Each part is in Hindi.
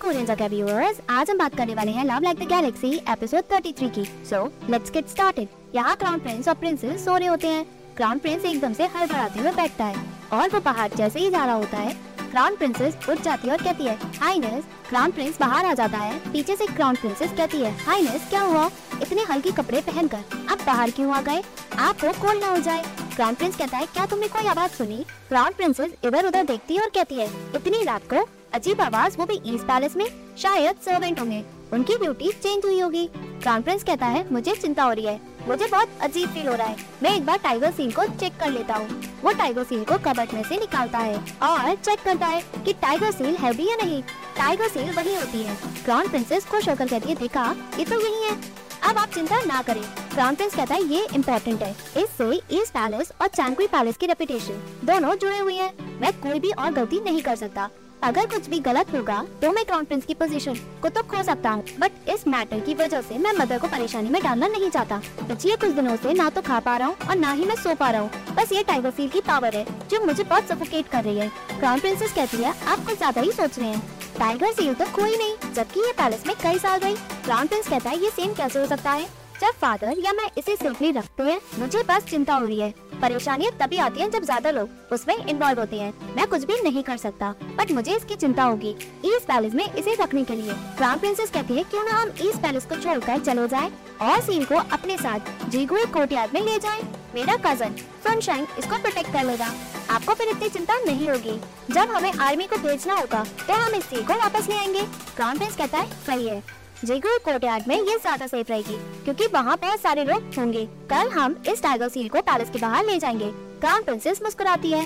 आज हम बात करने वाले हैं love like the galaxy episode 33 की। सो लेट्स गेट स्टार्टेड यहाँ क्राउन प्रिंस और प्रिंसेस सो रहे होते हैं। क्राउन प्रिंस एकदम से हड़बड़ाते हुए बैठता है और वो पहाड़ जैसे ही जा रहा होता है। क्राउन प्रिंसेस उठ जाती है और कहती है हाइनेस क्राउन प्रिंस बाहर आ जाता है। पीछे से क्राउन प्रिंसेस कहती है हाइनेस क्या हुआ? इतने हल्के कपड़े पहनकर। आप बाहर क्यों आ गए? आपको कोल्ड ना हो जाए। क्राउन प्रिंस कहता है, क्या तुमने कोई आवाज़ सुनी? क्राउन प्रिंसेस इधर उधर देखती है और कहती है, इतनी रात को अजीब आवाज़ वो भी ईस्ट पैलेस में, शायद सर्वेंट होंगे। उनकी ड्यूटी चेंज हुई होगी। क्राउन प्रिंस कहता है, मुझे चिंता हो रही है। मुझे बहुत अजीब फील हो रहा है। मैं एक बार टाइगर सील को चेक कर लेता हूँ। वो टाइगर सील को कबट में से निकालता है और चेक करता है कि टाइगर सील है भी या नहीं। टाइगर सील वही होती है। क्राउन प्रिंसेस खुश होकर कहती है, देखा, ये तो यही है। अब आप चिंता ना करें। क्राउन प्रिंस कहता है, ये इम्पोर्टेंट है। इससे ईस्ट पैलेस और चैंकुई पैलेस की रेपुटेशन दोनों जुड़े हुए हैं। मैं कोई भी और गलती नहीं कर सकता। अगर कुछ भी गलत होगा तो मैं क्राउन प्रिंस की पोजीशन को तो खो सकता हूँ। बट इस मैटर की वजह से मैं मदर को परेशानी में डालना नहीं चाहता। पिछले कुछ दिनों से ना तो खा पा रहा हूँ और ना ही मैं सो पा रहा हूँ। बस ये टाइगर फील की पावर है, जो मुझे बहुत सफोकेट कर रही है। क्राउन प्रिंसेस कहती है, आप कुछ ज़्यादा ही सोच रहे हैं। टाइगर सील तो कोई नहीं, जबकि ये पैलेस में कई साल रही। क्राउन प्रिंस कहता है, ये सेम कैसे हो सकता है? जब फादर या मैं इसे सेफली रखते हैं, मुझे बस चिंता हो रही है। परेशानियाँ तभी आती हैं जब ज़्यादा लोग उसमें इन्वॉल्व होते हैं। मैं कुछ भी नहीं कर सकता बट मुझे इसकी चिंता होगी ईस्ट पैलेस में इसे रखने के लिए। क्राउन प्रिंसेस कहती है, क्यों ना हम ईस्ट पैलेस को छोड़कर चले जाए और सील को अपने साथ जीगुए कोर्टयार्ड में ले जाए। मेरा कज़न सनशाइन इसको प्रोटेक्ट कर लेगा। आपको फिर इतनी चिंता नहीं होगी। जब हमें आर्मी को भेजना होगा तो हम इस सील को वापस ले आएँगे। क्राउन प्रिंस कहता है, सही है। जेगुए कोर्टयार्ड में ये ज़्यादा सेफ़ रहेगी, क्योंकि वहाँ बहुत सारे लोग होंगे। कल हम इस टाइगर सील को पैलेस के बाहर ले जाएँगे। क्राउन प्रिंसेस मुस्कुराती है।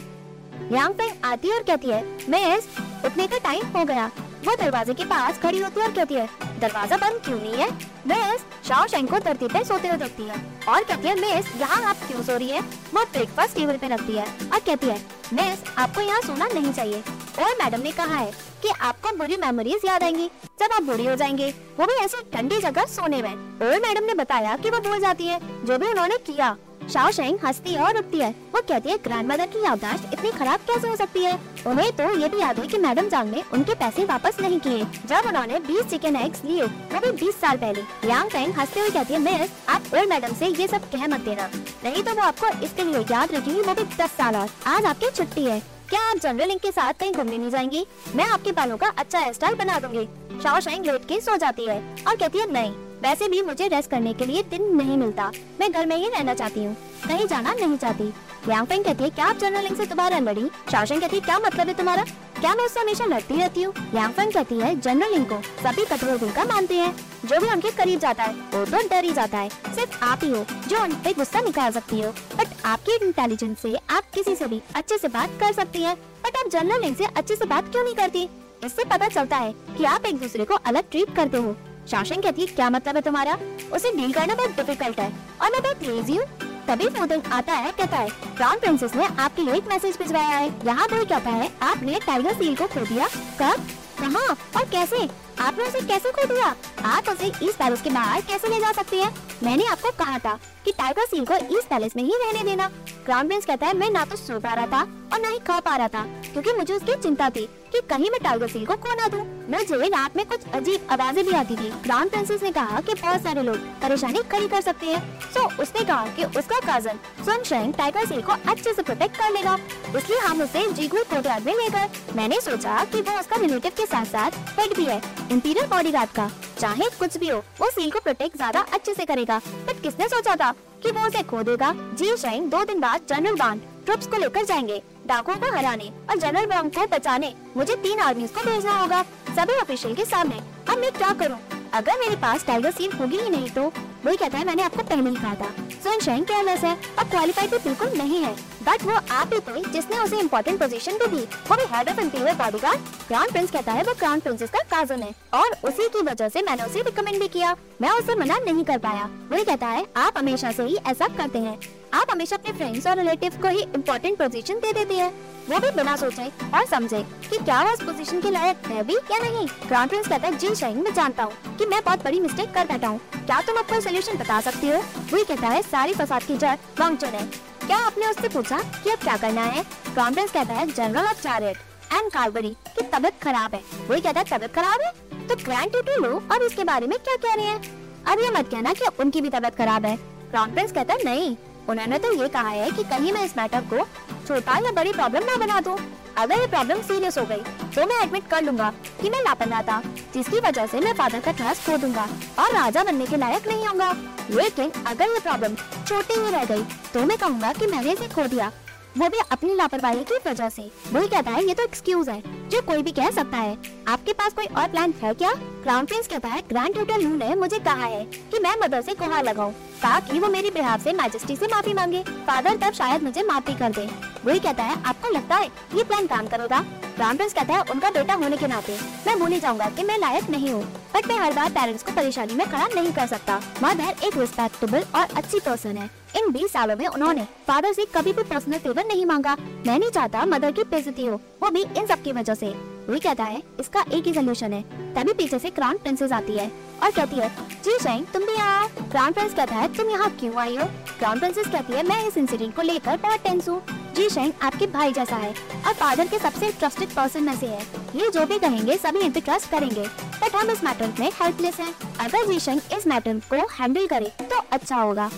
यांग फेंग आती है और कहती है मिस उठने का टाइम हो गया। वो दरवाजे के पास खड़ी होती है और कहती है, दरवाज़ा बंद क्यों नहीं है? मिस शाओ शेंग को धरती पे सोते हुए देखती है और कहती है मिस यहाँ आप क्यों सो रही है? वो ब्रेकफास्ट टेबल पे रखती है और कहती है मिस आपको यहाँ सोना नहीं चाहिए। और मैडम ने कहा है कि आपको बुरी मेमोरीज याद आएँगी। जब आप बुरी हो जाएँगे, वो भी ऐसी ठंडी जगह सोने में। और मैडम ने बताया कि वो भूल जाती है, जो भी उन्होंने किया। शाओ शेंग हंसती और उठती है। वो कहती है ग्रैंड मदर की याददाश्त इतनी खराब कैसे हो सकती है? उन्हें तो ये भी याद है कि मैडम जांग ने उनके पैसे वापस नहीं किए। जब उन्होंने 20 चिकन एग्स लिए, वो भी 20 साल पहले। यांग फेंग हँसते हुए कहती है, मिस, आप और मैडम से ये सब कह मत देना। नहीं तो वो आपको इसके लिए याद रखेंगी, वो भी दस साल और। आज आपकी छुट्टी है। क्या आप जनरल इंक के साथ कहीं घूमने नहीं जाएँगी? मैं आपके बालों का अच्छा हेयर स्टाइल बना दूँगी। शाओ शाइन लेट के सो जाती है और कहती है, नहीं, वैसे भी मुझे रेस्ट करने के लिए दिन नहीं मिलता। मैं घर में ही रहना चाहती हूँ। कहीं जाना नहीं चाहती। यांग फेंग कहती है, क्या आप जनरल इंक से दोबारा लड़ी शाइन कहती है, क्या मतलब है तुम्हारा? क्या मैं उससे हमेशा लड़ती रहती हूँ? यांग फेंग कहती है जनरल लिंग को सभी कठोर दिल का मानते हैं। जो भी उनके करीब जाता है, वो तो डर ही जाता है। सिर्फ़ आप ही हो, जो उन पे गुस्सा निकाल सकती हो। बट आपकी इंटेलिजेंस से आप किसी से भी अच्छे से बात कर सकती हैं। बट आप जनरल लिंग से अच्छे से बात क्यों नहीं करती? इससे पता चलता है कि आप एक दूसरे को अलग ट्रीट करते हो। शासन कहती है, क्या मतलब है तुम्हारा? उसे डील करना बहुत डिफ़िकल्ट है। और मैं बहुत लेजी हूँ। तभी फूडिंग आता है, कहता है क्राउन प्रिंसेस ने आपके लिए एक मैसेज भिजवाया है। यहाँ बोल कहता है। आपने टाइगर सील को खो दिया। कब? कहाँ? और कैसे? आपने उसे कैसे खो दिया आप उसे ईस्ट पैलेस के बाहर कैसे ले जा सकती है? मैंने आपको कहा था कि टाइगर सील को ईस्ट पैलेस में ही रहने देना। क्राउन प्रिंस कहता है, मैं ना तो सो पा रहा था और ना ही खा पा रहा था, क्योंकि मुझे उसकी चिंता थी कि कहीं मैं टाइगर सील को खो ना दूँ। मुझे रात में कुछ अजीब आवाज़ें भी आती थी। क्राउन प्रिंसेस ने कहा कि बहुत सारे लोग परेशानी खड़ी कर सकते हैं। सो उसने कहा कि उसका कज़न सुन शेंग टाइगर सील को अच्छे से प्रोटेक्ट कर लेगा। इसलिए हम उसे जीगुई कोर्टयार्ड में ले गए मैंने सोचा कि वो उसका रिलेटिव के साथ साथ हेड भी है। इंटीरियर बॉडी गार्ड का, चाहे कुछ भी हो, वो सील को प्रोटेक्ट ज़्यादा अच्छे से करेगा। बट किसने सोचा था कि वो उसे खो देगा? जी शाइन, दो दिन बाद जनरल बॉन्ड ट्रुप्स को लेकर जाएँगे, डाकुओं को हराने और जनरल बॉन्ड को बचाने। मुझे तीन आर्मी को भेजना होगा, सभी ऑफिशियल के सामने। अब मैं क्या करूँ? अगर मेरे पास टाइगर सील होगी ही नहीं तो? वही कहता है, मैंने आपको पहले ही कहा था। सनशाइन केयरलेस है और क्वालिफाइड भी बिल्कुल नहीं है। बट वो आप ही थे जिसने उसे इम्पोर्टेंट पोजीशन भी दी। वो भी head of interior bodyguard crown prince कहता है, वो क्राउन प्रिंसेस का काजन है। और उसी की वजह से मैंने उसे रिकमेंड भी किया। मैं उसे मना नहीं कर पाया। वही कहता है, आप हमेशा से ही ऐसा करते हैं। आप हमेशा अपने फ्रेंड्स और रिलेटिव को ही इम्पोर्टेंट पोजीशन दे देते हैं। वो भी बिना सोचे और समझे कि क्या वो उस पोजीशन के लायक है भी या नहीं। क्राउन प्रिंस कहता है, जी शाइन मैं जानता हूँ कि मैं बहुत बड़ी मिस्टेक कर बैठा हूँ। क्या तुम अपना सोल्यूशन बता सकती हो? वही कहता है, सारी फसाद की जड़ वांगचुन है। क्या आपने उससे पूछा कि अब क्या करना है? क्राउन प्रिंस कहता है general of chariot and cavalry की तबीयत खराब है। वही कहता है, तबीयत खराब है? तो ग्रैंड ट्यूटर लो अब इसके बारे में क्या कह रहे हैं? अब ये मत कहना कि उनकी भी तबीयत खराब है। क्राउन प्रिंस कहता है, नहीं उन्होंने तो ये कहा है कि कहीं मैं इस मैटर को छोटा या बड़ी प्रॉब्लम ना बना दूँ। अगर ये प्रॉब्लम सीरियस हो गई तो मैं एडमिट कर लूँगा कि मैं लापरवाह था, जिसकी वजह से मैं फादर का ट्रस्ट खो दूँगा और राजा बनने के लायक नहीं होगा लेकिन अगर ये प्रॉब्लम छोटी ही रह गई तो मैं कहूँगा कि मैंने इसे खो दिया। वो भी अपनी लापरवाही की वजह से। वही कहता है, ये तो एक्सक्यूज है। जो कोई भी कह सकता है। आपके पास कोई और प्लान है क्या? क्राउन प्रिंस कहता है ग्रैंड ट्यूटर लू ने मुझे कहा है कि मैं मदर से गुहार लगाऊँ, ताकि वो मेरी बिहार से मैजेस्टी से माफ़ी मांगे। फादर तब शायद मुझे माफ़ी कर दे। वही कहता है, आपको लगता है ये प्लान काम करेगा? क्राउन प्रिंस कहता है, उनका बेटा होने के नाते मैं भूल जाऊँगा कि मैं लायक नहीं हूँ बट मैं हर बार पेरेंट्स को परेशानी में खड़ा नहीं कर सकता। मदर एक रिस्पेक्टेबल और अच्छी पर्सन है। इन 20 सालों में उन्होंने फादर से कभी भी पर्सनल फेवर नहीं मांगा। मैं नहीं चाहता मदर की बेइज्जती हो। वो भी इन सब की वजह से। वही कहता है, इसका एक ही सोल्यूशन है। तभी पीछे से क्राउन प्रिंसेस आती है और कहती है, जी शेंग तुम भी यहाँ क्राउन प्रिंस कहता है, तुम यहाँ क्यों आई हो? क्राउन प्रिंसेस कहती है, मैं इस इंसिडेंट को लेकर बहुत टेंस हूँ। जी शेंग आपके भाई जैसा है और फादर के सबसे ट्रस्टेड पर्सन में से है। ये जो भी कहेंगे, सभी इन पे ट्रस्ट करेंगे। बट हम इस मैटर में हेल्पलेस हैं। अगर जी शेंग इस मैटर को हैंडल करे तो अच्छा होगा।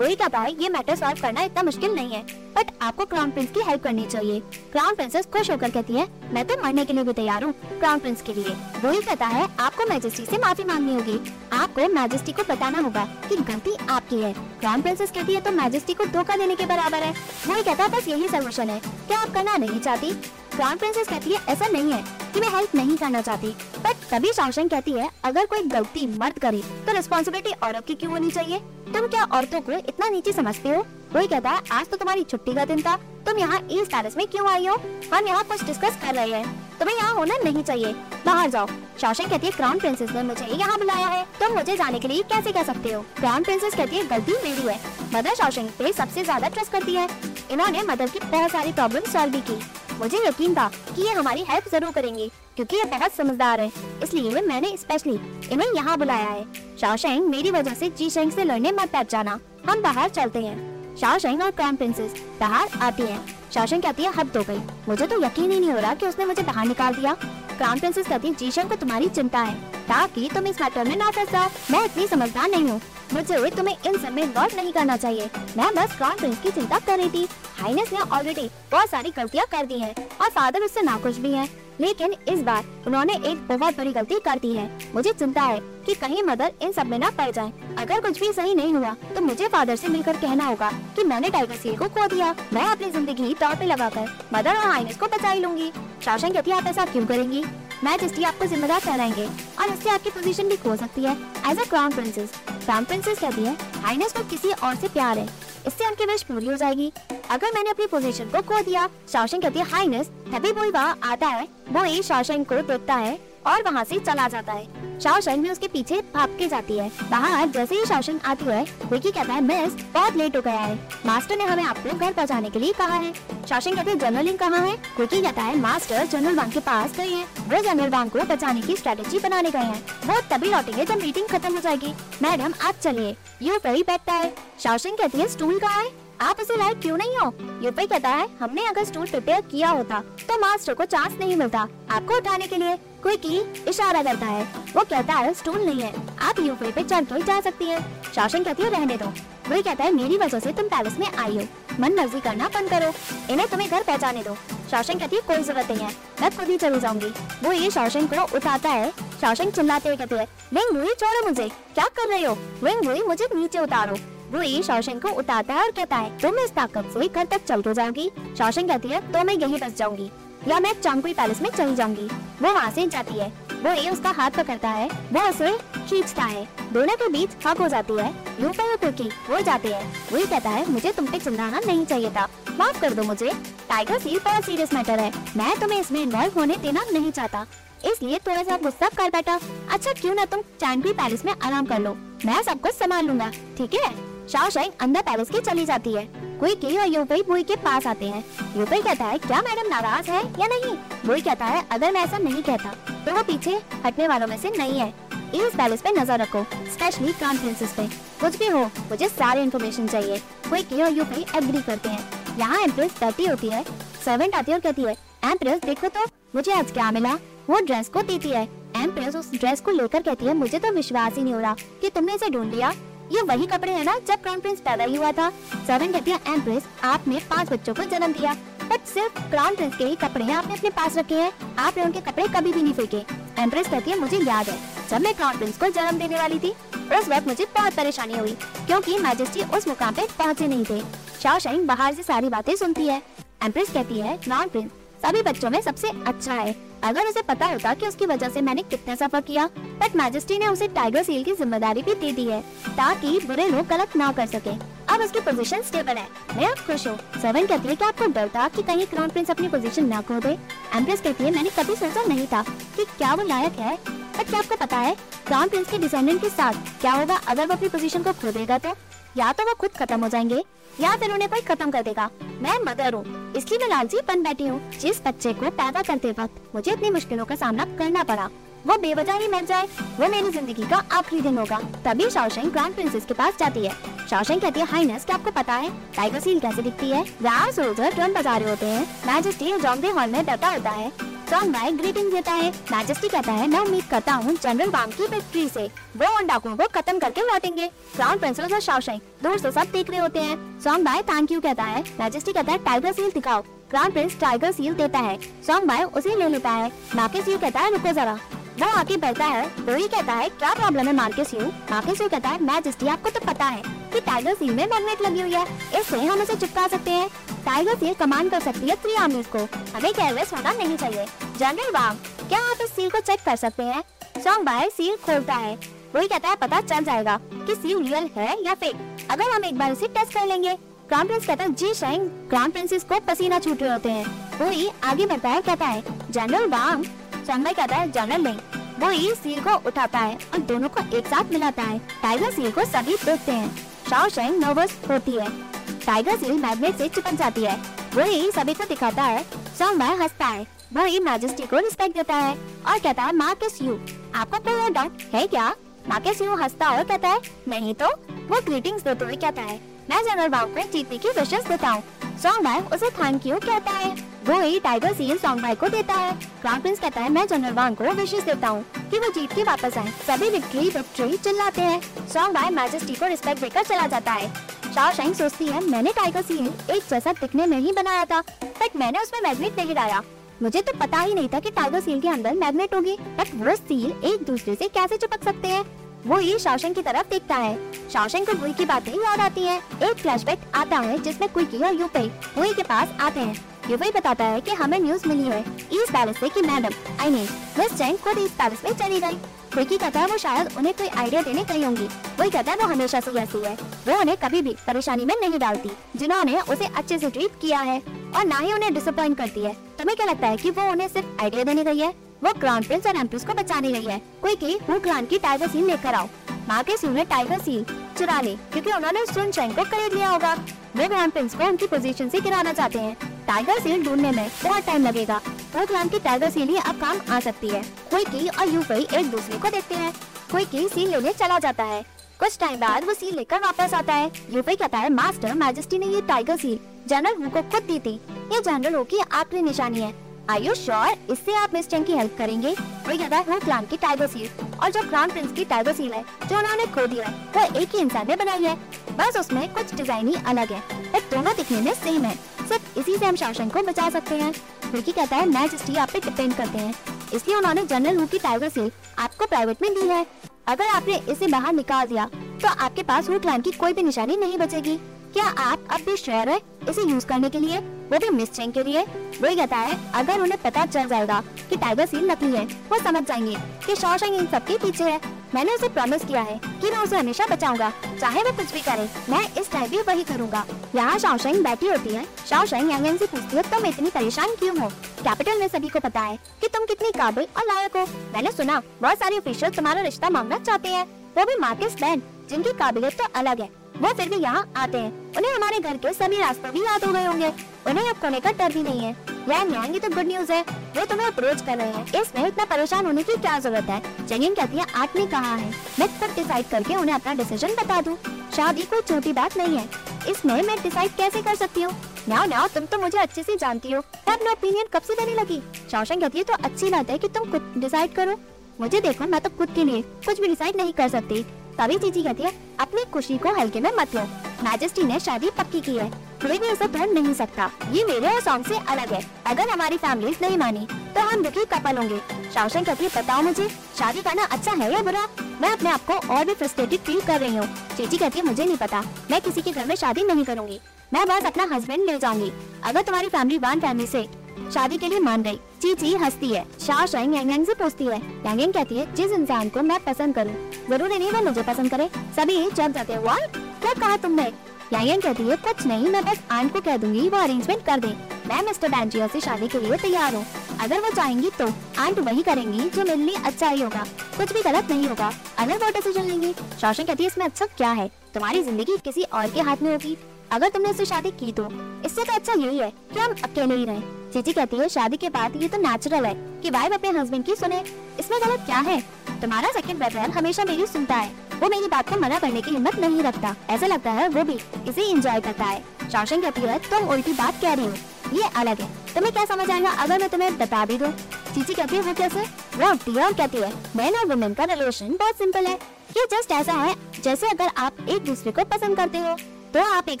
वही कहता है ये मैटर सॉल्व करना इतना मुश्किल नहीं है। बट आपको क्राउन प्रिंस की हेल्प करनी चाहिए। क्राउन प्रिंसेस खुश होकर कहती है, मैं तो मरने के लिए भी तैयार हूँ क्राउन प्रिंस के लिए। वही कहता है, आपको मैजेस्टी से माफ़ी मांगनी होगी। आपको मैजेस्टी को बताना होगा कि गलती आपकी है। क्राउन प्रिंसेस कहती है तो मैजेस्टी को धोखा देने के बराबर है। वही कहता है, बस यही सोल्यूशन है। क्या आप करना नहीं चाहती? क्राउन प्रिंसेस कहती है, ऐसा नहीं है कि मैं हेल्प नहीं करना चाहती। बट तभी शासन कहती है, अगर कोई गलती मर्द करे तो रिस्पॉन्सिबिलिटी औरत की क्यों होनी चाहिए? तुम क्या औरतों को इतना नीचे समझते हो? कोई कहता है आज तो तुम्हारी छुट्टी का दिन था, तुम यहाँ इस पैलेस में क्यों आई हो? हम यहाँ कुछ डिस्कस कर रहे हैं। तुम्हें यहाँ होना नहीं चाहिए। बाहर जाओ। शासन कहती है क्राउन प्रिंसेस ने मुझे यहाँ बुलाया है। तुम मुझे जाने के लिए कैसे कह सकते हो? क्राउन प्रिंसेस कहती है, गलती मेरी है। मदर शासन पे सबसे ज़्यादा ट्रस्ट करती है। इन्होंने मदर की बहुत सारी प्रॉब्लम सॉल्व भी की। मुझे यकीन था कि ये हमारी हेल्प ज़रूर करेंगे, क्योंकि ये बहुत समझदार है। इसलिए मैंने स्पेशली इन्हें यहाँ बुलाया है। शाओशेंग मेरी वजह से जी शेंग से लड़ने मत बैठ जाना। हम बाहर चलते हैं। शाओशेंग और क्राउन प्रिंसेस बाहर आती हैं। शाओशेंग कहती है, हद हो गई। मुझे तो यकीन ही नहीं हो रहा कि उसने मुझे बाहर निकाल दिया। क्राउन प्रिंसेस कहती है जीशन को तुम्हारी चिंता है। ताकि तुम इस मैटर में ना फंस जाओ मैं इतनी समझदार नहीं हूँ। मुझे तुम्हें इन सब में इन्वॉल्व नहीं करना चाहिए। मैं बस क्राउन प्रिंस की चिंता कर रही थी। हाइनेस ने ऑलरेडी बहुत सारी गलतियाँ कर दी हैं और फादर उससे नाखुश भी हैं। लेकिन इस बार उन्होंने एक बहुत बड़ी गलती कर दी है। मुझे चिंता है कि कहीं मदर इन सब में ना पड़ जाए। अगर कुछ भी सही नहीं हुआ तो मुझे फादर से मिलकर कहना होगा कि मैंने टाइगर सील को खो दिया। मैं अपनी ज़िंदगी तौर पे लगाकर मदर और हाइनेस को बचा ही लूँगी। शासन कहती आप ऐसा क्यों करेंगी? मैजेस्टी आपको जिम्मेदार ठहराएँगे और इससे आपकी पोजीशन भी खो सकती है। As a crown princess crown princess कहती है हाइनेस को किसी और से प्यार है। इससे उनकी विश पूरी हो जाएगी। अगर मैंने अपनी पोजीशन को खो दिया शासन कहती है हाइनेस तभी बोई वहाँ आता है वो ही शासन को देखता है और वहाँ से चला जाता है। शाओशन भी उसके पीछे भाग के जाती है। बाहर जैसे ही शाओशन आती है विकी कहता है मिस बहुत लेट हो गया है। मास्टर ने हमें आपको घर पहुँचाने के लिए कहा है। शासन कहते हैं, जनरल लिंग कहाँ है? विकी कहता है मास्टर जनरल वांग के पास गए हैं। वो जनरल वांग को बचाने की स्ट्रेटेजी बनाने गए हैं। वो तभी लौटेंगे जब मीटिंग खत्म हो जाएगी। मैडम, आप चलिए। यू वही बैठता है। शासन कहती है, स्टूल कहाँ है? आप उसे लायक क्यों नहीं हो? यूपी कहता है, हमने अगर स्टूल प्रिपेयर किया होता तो मास्टर को चांस नहीं मिलता। आपको उठाने के लिए कोई की इशारा करता है। वो कहता है स्टूल नहीं है। आप यूपी पे चल के जा सकती है। शासन कहती है, रहने दो। वही कहता है, मेरी वजह से तुम पैलेस में आई हो। मन मर्ज़ी करना बंद करो। इन्हें तुम्हें घर पहचाने दो। शासन कहती है, कोई ज़रूरत नहीं है। मैं खुद ही चली जाऊँगी। वो ये शासन को उठाता है। शासन चिल्लाते हुए कहते हैं विंग छोड़ो मुझे। क्या कर रहे हो? विंग मुझे नीचे उतारो। वो ये शौशन को उठाता है और कहता है, तुम इस ताकत से घर तक चल तो जाओगी। शौशन कहती है तो मैं यही बस जाऊँगी। या मैं चांगुई पैलेस में चली जाऊँगी। वो वहाँ से जाती है। वो ये उसका हाथ पकड़ता है। वो उसे खींचता है। दोनों के बीच हक हो जाती है। यू पे कुकी वो जाते हैं। वो वही कहता है, मुझे तुम पे चिल्लाना नहीं चाहिए था। माफ़ कर दो मुझे। टाइगर सील बहुत सीरियस मैटर है। मैं तुम्हें इसमें इन्वॉल्व होने देना नहीं चाहता। इसलिए थोड़ा सा गुस्सा कर बैठा। अच्छा क्यों ना तुम चांगुई पैलेस में आराम कर लो। मैं सब कुछ संभाल लूँगा। ठीक है? शाओशाई अंदर पैलेस की चली जाती है। कोई की और यूपई बुई के पास आते हैं। यूपई कहता है, क्या मैडम नाराज़ है या नहीं? बुई कहता है, अगर मैं ऐसा नहीं कहता तो वो पीछे हटने वालों में से नहीं है। इस पैलेस पे नज़र रखो स्पेशली क्राउन प्रिंसेस पे। कुछ भी हो, मुझे सारी इन्फॉर्मेशन चाहिए। कोई की और यूपई एग्री करते हैं। यहाँ एम्प्रेस डरती होती है सर्वेंट आती है और कहती है एम्प्रेस देखो तो मुझे आज क्या मिला? वो ड्रेस को देती है। एम्प्रेस उस ड्रेस को लेकर कहती है, मुझे तो विश्वास ही नहीं हो रहा कि तुमने इसे ढूंढ लिया। ये वही कपड़े हैं ना जब क्राउन प्रिंस पैदा ही हुआ था। सेवन कहती है एम्प्रेस आपने पाँच बच्चों को जन्म दिया। बट सिर्फ़ क्राउन प्रिंस के ही कपड़े आपने अपने पास रखे हैं। आपने उनके कपड़े कभी भी नहीं फेंके। एम्प्रेस कहती है, मुझे याद है, जब मैं क्राउन प्रिंस को जन्म देने वाली थी, उस वक्त मुझे बहुत परेशानी हुई, क्योंकि मैजेस्टी उस मुकाम पे पहुँचे नहीं थे। शाओ बाहर से सारी बातें सुनती है। एम्प्रेस कहती है क्राउन प्रिंस सभी बच्चों में सबसे अच्छा है। अगर उसे पता होता कि उसकी वजह से मैंने कितना सफ़र किया बट मैजेस्टी ने उसे टाइगर सील की ज़िम्मेदारी भी दे दी है, ताकि बुरे लोग गलत ना कर सके। अब उसकी पोजीशन स्टेबल है। मैं अब खुश हूँ। सेवन कहती है कि आपको डर था कि कहीं क्राउन प्रिंस अपनी पोजीशन ना खो दे। एम्प्रेस कहती है, मैंने कभी सोचा नहीं था कि क्या वो लायक है। बट क्या आपको पता है क्राउन प्रिंस के डिसेंडेंट के साथ क्या होगा अगर वो अपनी पोजीशन को खो देगा तो? या तो वो खुद खत्म हो जाएँगे, या फिर उन्हें कोई खत्म कर देगा। मैं मदर हूँ, इसलिए मैं लालची बन बैठी हूँ, जिस बच्चे को पैदा करते वक्त मुझे इतनी मुश्किलों का सामना करना पड़ा। वो बेवजह ही मर जाए, वो मेरी ज़िंदगी का आखिरी दिन होगा। तभी शाओशेंग ग्रैंड प्रिंसेस के पास जाती है। शाओशेंग कहती है हाइनेस क्या आपको पता है? टाइगर सील कैसे दिखती है? सोल्जर टर्न बजा रहे होते हैं। मैजेस्टी जॉन्डे हॉल में बैठा होता है। जॉन बाय ग्रीटिंग देता है मैजेस्टी कहता है, मैं उम्मीद करता हूँ जनरल वाम की विक्ट्री से। वो उन डाकुओं को खत्म करके लौटेंगे। क्राउन प्रिंसेस और शाओशेंग दूर सब देख रहे होते हैं। सॉन्ग बाय थैंक यू कहता है। मैजेस्टी कहता है टाइगर सील दिखाओ। क्राउन प्रिंस टाइगर सील देता है। सॉन्ग बाय उसे ले लेता है। नाके सील कहता है, रुको जरा। वो आगे बढ़ता है। वो ही कहता है, क्या प्रॉब्लम है मार्केस यू मार्केस यू कहता है मैजेस्टी आपको तो पता है कि टाइगर सील में मैग्नेट लगी हुई है। इससे हम उसे चिपका सकते हैं। टाइगर सील कमांड कर सकती है थ्री आर्मीज को। हमें केयरलेस होना नहीं चाहिए। जनरल वांग क्या आप इस सील को चेक कर सकते हैं? सॉन्ग बाय सील खोलता है। वही कहता है, पता चल जाएगा कि सील रियल है या फेक अगर हम एक बार इसे टेस्ट कर लेंगे। क्राउन प्रिंस कहता है, जी शेंग क्राउन प्रिंसेस को पसीना छूट रहे होते हैं। वही आगे बढ़ता है, कहता है जनरल वांग चंगई कहता है जनरल लिंग वो ये सील को उठाता है और दोनों को एक साथ मिलाता है। टाइगर सील को सभी देखते हैं। शाओ शेंग नर्वस होती है। टाइगर सील मैग्नेट से चिपक जाती है। वो ही सभी को दिखाता है सॉन्ग हंसता है। वो ही मैजेस्टी को रिस्पेक्ट देता है और कहता है मार्केस यू आपको कोई डाउट है क्या? मार्केस यू हंसता और कहता है, नहीं तो वो ग्रीटिंग्स देते हुए कहता है, मैं जनरल बाबू को जीतने की विशेष देता हूँ। सॉन्ग उसे थैंक यू कहता है। वो ही टाइगर सील सॉन्ग को देता है। क्राउन प्रिंस कहता है, मैं जनरल वांग को विशेष देता हूँ कि वो जीत के वापस आए। सभी विक्ट्री विक्ट्री चिल्लाते हैं। सॉन्ग मैजेस्टी को रिस्पेक्ट देकर चला जाता है। शाह शाइन सोचती है, मैंने टाइगर सील एक जैसा दिखने में ही बनाया था बट मैंने उसमें मैग्नेट नहीं डाला। मुझे तो पता ही नहीं था कि टाइगर सील के अंदर मैग्नेट होगी बट वो सील एक दूसरे से कैसे चिपक सकते हैं? वो ही शासन की तरफ़ देखता है। शासन को बुई की बातें याद आती हैं। एक फ्लैशबैक आता है, जिसमें कुकी और यूपे बुई के पास आते हैं। ये वही बताता है कि हमें न्यूज़ मिली है इस पैलेस से कि madam I mean miss Chang खुद इस पैलेस में चली गई। क्विकी कहता है वो शायद उन्हें कोई आइडिया देने गई होंगी। वही कहता है वो हमेशा से ऐसी है। वो उन्हें कभी भी परेशानी में नहीं डालती, जिन्होंने उसे अच्छे से ट्रीट किया है, और ना ही उन्हें डिसअपॉइंट करती है। तुम्हें क्या लगता है कि वो उन्हें सिर्फ़ आइडिया देने गई है? वो क्राउन प्रिंस और एम्प्रेस को बचाने गई है। कोई की वो क्राउन की टाइगर सील लेकर आओ। माँ के ने टाइगर सील चुरा ले, क्योंकि उन्होंने सुन को खरीद लिया होगा। वे क्राउन प्रिंस को उनकी पोजीशन से गिराना चाहते हैं। टाइगर सील ढूँढने में बहुत टाइम लगेगा। क्राउन की टाइगर सील ही अब काम आ सकती है। कोई की और यूफई एक दूसरे को देखते हैं। कोई की सील लेने चला जाता है। कुछ टाइम बाद वो सील लेकर वापस आता है। यूफई कहता है मास्टर मैजेस्टी ने ये tiger seal general who co खुद दी थी। ये जनरल हु की आखिरी निशानी है। आई यू श्योर इससे आप मिस चेंग की हेल्प करेंगे। वो कहता है वो क्लान की टाइगर सील और जो क्राउन प्रिंस की टाइगर सील है, जो उन्होंने खो दिया है, वो एक ही इंसान ने बनाई है। बस उसमें कुछ डिज़ाइन ही अलग है। दोनों दिखने में सेम है। सिर्फ़ इसी से हम शासन को बचा सकते हैं। विकी कहता है मैजेस्टी आप पे डिपेंड करते हैं, इसलिए उन्होंने जनरल हु की टाइगर सील आपको प्राइवेट में दी है। अगर आपने इसे बाहर निकाल दिया तो आपके पास वो क्लान की कोई भी निशानी नहीं बचेगी। क्या आप अब भी श्योर है इसे यूज़ करने के लिए? वो भी मिस चेंग के लिए। वही कहता है, अगर उन्हें पता चल जाएगा कि टाइगर सील नकली है, वो समझ जाएँगे कि शौशंग इन सबके पीछे है। मैंने उसे प्रॉमिस किया है कि मैं उसे हमेशा बचाऊँगा। चाहे वो कुछ भी करे, मैं इस टाइम भी वही करूँगा। यहाँ शाओशेंग बैठी होती है। शाओशेंग यांगन से पूछती है, तुम इतनी परेशान क्यों हो? कैपिटल में सभी को पता है कि तुम कितनी काबिल और लायक हो। मैंने सुना, बहुत सारे ऑफिशियल तुम्हारा रिश्ता मांगना चाहते हैं। वो भी मार्केस बैन जिनकी काबिलियत तो अलग है। वो फिर भी यहाँ आते हैं। उन्हें हमारे घर के सभी रास्ते भी याद हो गए होंगे। उन्हें अब खोने का डर भी नहीं है। यार न्याय तो गुड न्यूज़ है। वो तुम्हें अप्रोच कर रहे हैं। इसमें इतना परेशान होने की क्या ज़रूरत है? जंगिन कहती है, आपने कहा है? मैं खुद डिसाइड करके उन्हें अपना डिसीज़न बता दूँ। शादी कोई छोटी बात नहीं है। इसमें मैं डिसाइड कैसे कर सकती हूँ? नाउ नाउ तुम तो मुझे अच्छे से जानती हो। मैं अपना ओपिनियन कब से देने लगी? शौशन कहती है तो अच्छी बात है कि तुम खुद डिसाइड करो। मुझे देखो, मैं तो खुद के लिए कुछ भी डिसाइड नहीं कर सकती। तभी चीची कहती है, अपनी खुशी को हल्के में मत लो। मैजेस्टी ने शादी पक्की की है। कोई भी इसे तोड़ नहीं सकता। ये मेरे और सॉन्ग से अलग है। अगर हमारी फैमिली नहीं मानी तो हम दुखी कपल होंगे। शासन कहती है, बताओ मुझे, शादी करना अच्छा है या बुरा? मैं अपने आप को और भी फ्रस्ट्रेटेड फील कर रही हूँ। चीची कहती है, मुझे नहीं पता। मैं किसी के घर में शादी नहीं करूँगी। मैं बस अपना हस्बैंड ले जाऊँगी। अगर तुम्हारी फैमिली वन फैमिली से शादी के लिए मान रही चीची हंसती है शाह यांग यांग से पूछती है। यांग यांग कहती है, जिस इंसान को मैं पसंद करूँ, ज़रूरी नहीं वो मुझे पसंद करे। सभी जब जाते हैं। क्या कहा तुमने? यांग कहती है, कुछ नहीं, मैं बस आंट को कह दूँगी, वो अरेंजमेंट कर दे। मैं मिस्टर बैंजिया से शादी के लिए तैयार हूँ। अगर वो चाहेंगी तो आंट वही करेंगी, जो मेरे लिए अच्छा ही होगा। कुछ भी गलत नहीं होगा। अगर वो डिसीज़न लेंगी। शौशन कहती है, इसमें अच्छा क्या है? तुम्हारी ज़िंदगी किसी और के हाथ में होगी। अगर तुमने उससे शादी की तो इससे तो अच्छा यही है कि हम अकेले ही रहें। चीची कहती है, शादी के बाद ये तो नेचुरल है कि वाइफ अपने हस्बैंड की सुने। इसमें गलत क्या है? तुम्हारा सेकंड बॉयफ्रेंड हमेशा मेरी सुनता है। वो मेरी बात को मना करने की हिम्मत नहीं रखता। ऐसा लगता है वो भी इसे इंजॉय करता है। शौशन कहती है, तुम उल्टी बात कह रही हो। ये अलग है। तुम्हें क्या समझ आएगा अगर मैं तुम्हें बता भी दूँ? चीची कहती है, वो कैसे? वो उठती है और कहती है मैन और वुमेन का रिलेशन बहुत सिंपल है। ये जस्ट ऐसा है जैसे अगर आप एक दूसरे को पसंद करते हो। तो आप एक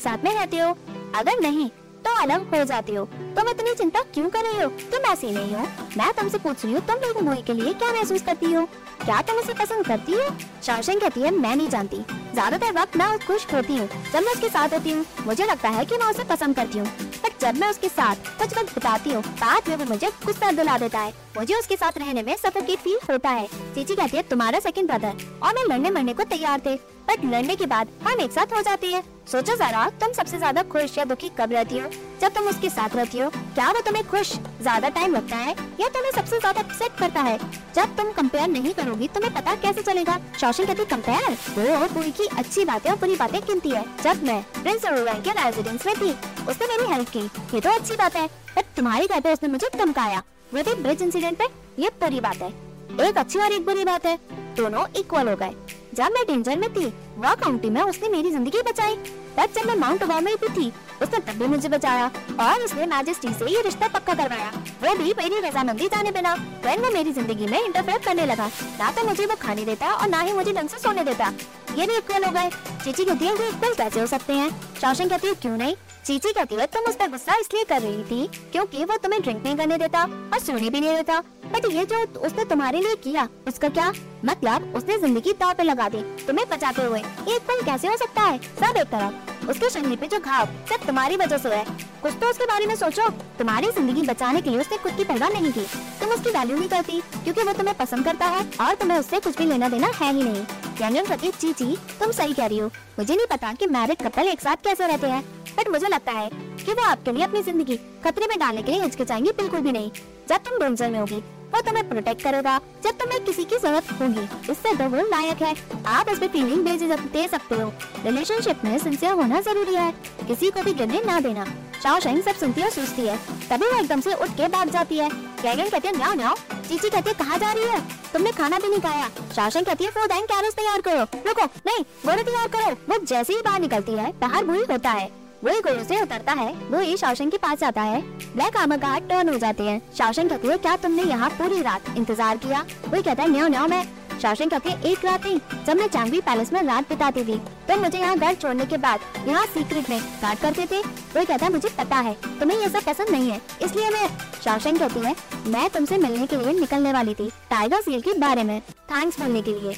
साथ में रहते हो। अगर नहीं तो अलग हो जाते हो। तुम इतनी चिंता क्यों कर रही हो? तुम ऐसी नहीं हो। मैं तुमसे पूछ रही हूँ, तुम मेरी मूवी के लिए क्या महसूस करती हो? क्या तुम उसे पसंद करती हो? शासन कहती है, मैं नहीं जानती। ज़्यादातर वक्त मैं खुश होती हूँ, जब मैं उसके साथ होती हूँ। मुझे लगता है कि मैं उसे पसंद करती हूँ। पर जब मैं उसके साथ कुछ वक्त बिताती हूँ, बाद में वो मुझे गुस्सा दिला देता है। मुझे उसके साथ रहने में सफोकेट फील होता है। चीची कहती है, तुम्हारा सेकंड ब्रदर और मैं लड़ने मरने को तैयार थे। बट लड़ने के बाद हम एक साथ हो जाते हैं। सोचो जरा, तुम सबसे ज़्यादा खुश या दुखी कब रहती हो? जब तुम उसके साथ रहती हो, क्या वो तुम्हें खुश, ज़्यादा टाइम लगता है, या तुम्हें सबसे ज़्यादा अपसेट करता है? जब तुम कंपेयर नहीं करोगी, तुम्हें पता कैसे चलेगा? शौशन कहती कंपेयर वो पूरी की अच्छी बातें और बुरी बातें गिनती है। जब मैं प्रिंस के रेजिडेंस में थी, उसने मेरी हेल्प की। ये तो अच्छी बात है बट तुम्हारी घर पे उसने मुझे धमकाया। वो ब्रिज इंसिडेंट पे ये बुरी बात है। एक अच्छी और एक बुरी बात है। दोनों इक्वल हो गए। जब मैं डेंजर में थी, वह काउंटी में उसने मेरी ज़िंदगी बचाई। तब जब मैं माउंट अबा में भी थी उसने तब भी मुझे बचाया और उसने मैजेस्टी से ये रिश्ता पक्का करवाया। वो भी मेरी रजामंदी जाने बिना वह वो मेरी ज़िंदगी में इंटरफेयर करने लगा। ना तो मुझे वो खाने देता और ना ही मुझे ढंग से सोने देता। ये भी इक्वल हो गए। चीची कहती है इक्वल कैसे हो सकते हैं? शौशन कहती है, क्यों नहीं? चीची कहती है, तुम उस पर गुस्सा इसलिए कर रही थी क्योंकि वो तुम्हें ड्रिंक नहीं करने देता और सोने भी नहीं देता। बट ये जो उसने तुम्हारे लिए किया, उसका क्या? मतलब उसने ज़िंदगी दाव पे लगा दी तुम्हें बचाते हुए। एक पल कैसे हो सकता है? सब एक तरफ़। उसके शरीर पे जो घाव, सिर्फ़ तुम्हारी वजह से है। कुछ तो उसके बारे में सोचो। तुम्हारी ज़िंदगी बचाने के लिए उसने खुद की परवाह नहीं की। तुम उसकी वैल्यू नहीं करती, क्योंकि वो तुम्हें पसंद करता है और तुम्हें उससे कुछ भी लेना देना है ही नहीं। व्यंजन प्रतीक जी जी तुम सही कह रही हो। मुझे नहीं पता कि मैरिड कपल एक साथ कैसे रहते हैं बट मुझे लगता है कि वो आपके लिए अपनी ज़िंदगी खतरे में डालने के लिए हिचकिचाएँगे बिल्कुल भी नहीं। जब तुम डेंजर में होगी वो तुम्हें प्रोटेक्ट करेगा, जब तुम्हें किसी की ज़रूरत होगी। इससे वो लायक है। आप इस पे फीलिंग दे सकते हो। रिलेशनशिप में सिंसियर होना ज़रूरी है। किसी को भी गिरने ना देना। शाओ शेंग सब सुनती और सोचती है। तभी वो एकदम से उठ के भाग जाती है। गैगन कहती है न्याओ न्याओ चीची कहती है, कहाँ जा रही है? तुमने खाना भी नहीं खाया। शाओ कहती है फोर कैरोस तैयार करो। रुको, नहीं, बोरे तैयार करो। वो जैसे ही बाहर निकलती है, बाहर बुरी होता है। वही घोड़ों से उतरता है। वो ही शासन के पास जाता है। ब्लैक आर्मर गार्ड टर्न हो जाते हैं। शासन कहती है, क्या तुमने यहाँ पूरी रात इंतज़ार किया? वही कहता है, न्यो न्यो, मैं शासन कहती एक रात नहीं, जब मैं चांगवी पैलेस में रात बिताती थी तो मुझे यहाँ घर छोड़ने के बाद यहाँ सीक्रेट में गार्ड करते थे। वही कहता है, मुझे पता है, तुम्हें ये सब पसंद नहीं है, इसलिए मैं शासन कहती है, मैं तुमसे मिलने के लिए निकलने वाली थी, टाइगर सील के बारे में, थैंक्स बोलने के लिए।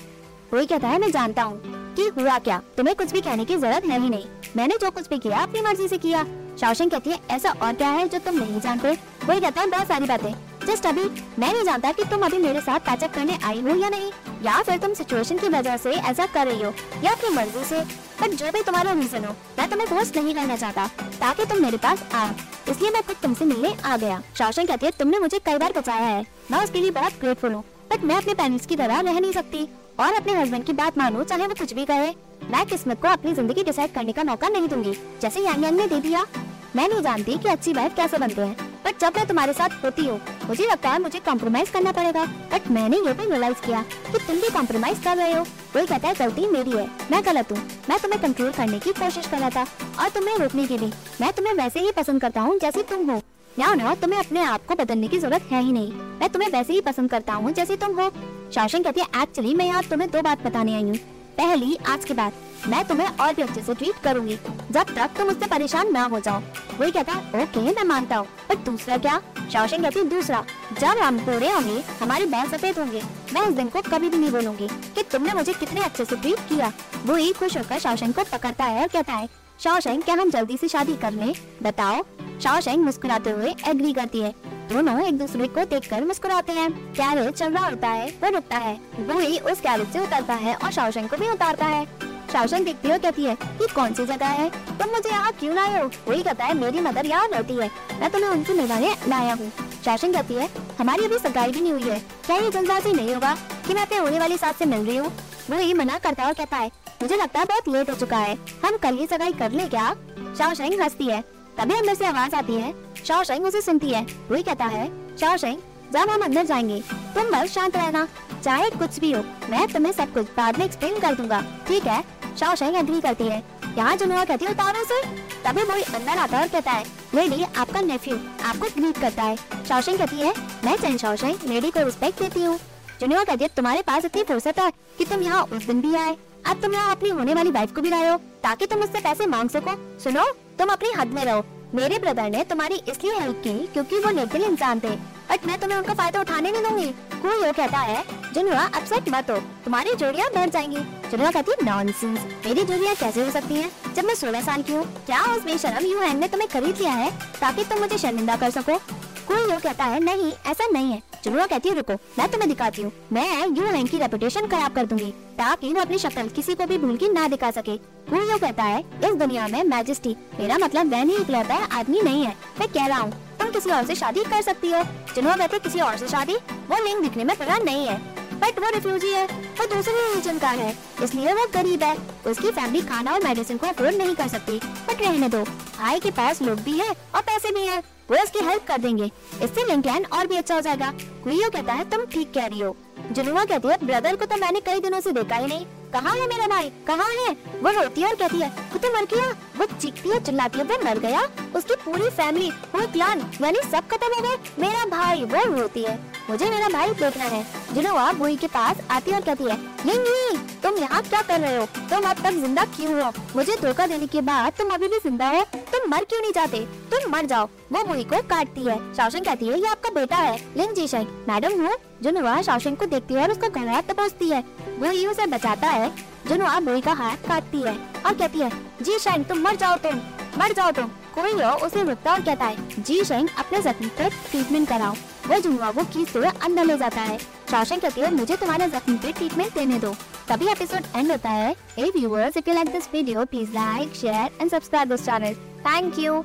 वही कहता है, मैं जानता हूँ। कि हुआ क्या? तुम्हें कुछ भी कहने की ज़रूरत है ही नहीं। मैंने जो कुछ भी किया, अपनी मर्ज़ी से किया। शाओशिंग कहती है, ऐसा और क्या है जो तुम नहीं जानते? वही कहता है, बहुत सारी बातें। जस्ट अभी, मैं नहीं जानता कि तुम अभी मेरे साथ पैचअप करने आई हो या नहीं, या फिर तुम सिचुएशन की वजह से ऐसा कर रही हो, या अपनी मर्ज़ी से। पर जो भी तुम्हारा रीजन हो, मैं तुम्हें फोर्स नहीं करना चाहता, ताकि तुम मेरे पास आओ। इसलिए मैं खुद तुमसे मिलने आ गया। शासन कहती है, तुमने मुझे कई बार बचाया है। मैं उसके लिए बहुत ग्रेटफुल हूँ बट मैं अपने पेरेंट्स की तरह रह नहीं सकती। और अपने हस्बैंड की बात मानो, चाहे वो कुछ भी कहे। मैं किस्मत को अपनी ज़िंदगी डिसाइड करने का मौका नहीं दूँगी। जैसे यांग यांग ने दे दिया। मैं नहीं जानती कि अच्छी वाइफ कैसे बनते हैं। बट जब मैं तुम्हारे साथ होती हूँ, मुझे लगता है मुझे कॉम्प्रोमाइज करना पड़ेगा। बट मैंने ये भी रियलाइज़ किया कि तुम भी कॉम्प्रोमाइज कर रहे हो। कोई कहता है गलती मेरी है, मैं गलत हूँ। मैं तुम्हें कंट्रोल करने की कोशिश कर रहा था और तुम्हें रोकने की भी मैं तुम्हें वैसे ही पसंद करता हूँ जैसे तुम हो। ना ना, तुम्हें अपने आप को बदलने की ज़रूरत है ही नहीं। मैं तुम्हें वैसे ही पसंद करता हूँ जैसे तुम हो। शासन कहती है एक्चुअली मैं यहाँ तुम्हें दो बात बताने आई हूँ। पहली, आज के बाद। मैं तुम्हें और भी अच्छे से ट्रीट करूँगी। जब तक तुम मुझसे परेशान ना हो जाओ। वही कहता है ओके, मैं मानता हूँ। पर दूसरा क्या? शौशन कहती है दूसरा। जब हम पूरे होंगे, हमारे बाल सफ़ेद होंगे। मैं उस दिन को कभी भी नहीं बोलूँगी कि तुमने मुझे कितने अच्छे से ट्रीट किया। वो ही खुश होकर शौशन को पकड़ता है और कहता है शौशन क्या हम जल्दी से शादी कर ले? बताओ। शौशन मुस्कुराते हुए एग्री करती है। दोनों एक दूसरे को देख कर मुस्कुराते हैं। कैरेज चल रहा होता है, वो रुकता है। वो ही उस कैरेज से उतरता है और शौशन को भी उतारता है। शासन देखती हो कहती है कि कौन सी जगह है? तुम मुझे यहाँ क्यों लाए हो? वही कहता है, मेरी मदर यहाँ रहती है। मैं तुम्हें उनसे मिलाने लाया हूँ। शासन कहती है, हमारी अभी सगाई भी नहीं हुई है। क्या ये जल्दबाजी नहीं होगा कि मैं अपने होने वाली सास से मिल रही हूँ? वो ये मना करता है और कहता है, मुझे लगता है बहुत लेट हो चुका है। हम कल ही सगाई कर ले क्या? शाओशेंग हंसती है। तभी अंदर से आवाज़ आती है शाओशेंग उसे सुनती है वही कहता है शाओशेंग जब हम अंदर जाएँगे तुम बस शांत रहना चाहे कुछ भी हो मैं तुम्हें सब कुछ बाद में एक्सप्लेन कर दूँगा ठीक है शाओशेंग एग्री करती है यहाँ जुनूआ कहती है उतारो तभी वो अंदर आता है और कहता है लेडी आपका नेफ्यू आपको ग्रीट करता है शाओशेंग कहती है मैं चैन शाओशेंग लेडी को रिस्पेक्ट देती हूँ जुनूआ कहती है तुम्हारे पास इतनी फुर्सत है कि तुम यहाँ उस दिन भी आए अब तुम यहाँ अपनी होने वाली वाइफ को भी लाए हो ताकि तुम उससे पैसे मांग सको सुनो तुम अपनी हद में रहो मेरे ब्रदर ने तुम्हारी इसलिए हेल्प की क्योंकि वो नेकल इंसान थे। बट मैं तुम्हें उनका फ़ायदा उठाने नहीं दूँगी। कोई ये कहता है जुनुआ अपसेट मत हो, तुम्हारी जोड़िया बढ़ जाएँगी। जुनुआ कहती है नॉनसेंस मेरी जोड़िया कैसे हो सकती है? जब मैं सोलह साल की हूँ, क्या उस बेशरम यू ने तुम्हें खरीद लिया है ताकि तुम मुझे शर्मिंदा कर सको? कोई यो कहता है, नहीं, ऐसा नहीं है। जुनुआ कहती हूँ, रुको, मैं तुम्हें दिखाती हूँ। मैं यू हैंग की रेपुटेशन खराब कर दूँगी, ताकि वो अपनी शक्ल किसी को भी भूल की ना दिखा सके। वो यू कहता है, इस दुनिया में मैजेस्टी मेरा मतलब वह नहीं इकलौता है, आदमी नहीं है। मैं कह रहा हूँ, तुम किसी और ऐसी शादी कर सकती हो। जुनुआ कहते किसी और ऐसी शादी, वो लिंग दिखने में पता नहीं है। बट वो रिफ्यूजी है, वो दूसरे रिलीजन का है, इसलिए वो गरीब है। उसकी फैमिली खाना और मेडिसिन को अफोर्ड नहीं कर सकती। बट रहने दो भाई के पास लोग भी है और पैसे भी है, वो इसकी हेल्प कर देंगे। इससे लिंकलैंड और भी अच्छा हो जाएगा। कुयो कहता है, तुम ठीक कह रही हो। जुनुआ कहती है ब्रदर को तो मैंने कई दिनों से देखा ही नहीं। कहाँ है मेरा भाई? कहाँ है? वो रोती है और कहती है, वो तो मर गया। वो चीखती है चिल्लाती है, वो मर गया। उसकी पूरी फैमिली वो क्लान यानी सब खत्म हो गए। मेरा भाई, वो रोती है। मुझे मेरा भाई देखना है। जुनुआ बुई के पास आती और कहती है लिंगी तुम यहाँ क्या कर रहे हो? तुम अब तक ज़िंदा क्यों हो? मुझे धोखा देने के बाद तुम अभी भी ज़िंदा हो। तुम मर क्यों नहीं जाते? तुम मर जाओ। वो बुई को काटती है। शासन कहती है, ये आपका बेटा है। लिंग जी मैडम हूँ। जुनुआ शासन को देखती है और उसका गला दबोचती है। वो ही उसे बचाता है जुनुआ बुई का हाथ काटती है और कहती है जी शेंग तुम मर जाओ तुम, मर जाओ तुम। कोई हो, उसे रुकता और कहता है जी शेंग अपने जख्म पर ट्रीटमेंट कराओ। वो जुनुआ वो खींचते हुए अंदर ले जाता है। शौशन कहती है, मुझे तुम्हारे जख्म पे ट्रीटमेंट देने दो। तभी एपिसोड एंड होता है। ए viewers if you like this video please like share and subscribe this channel thank you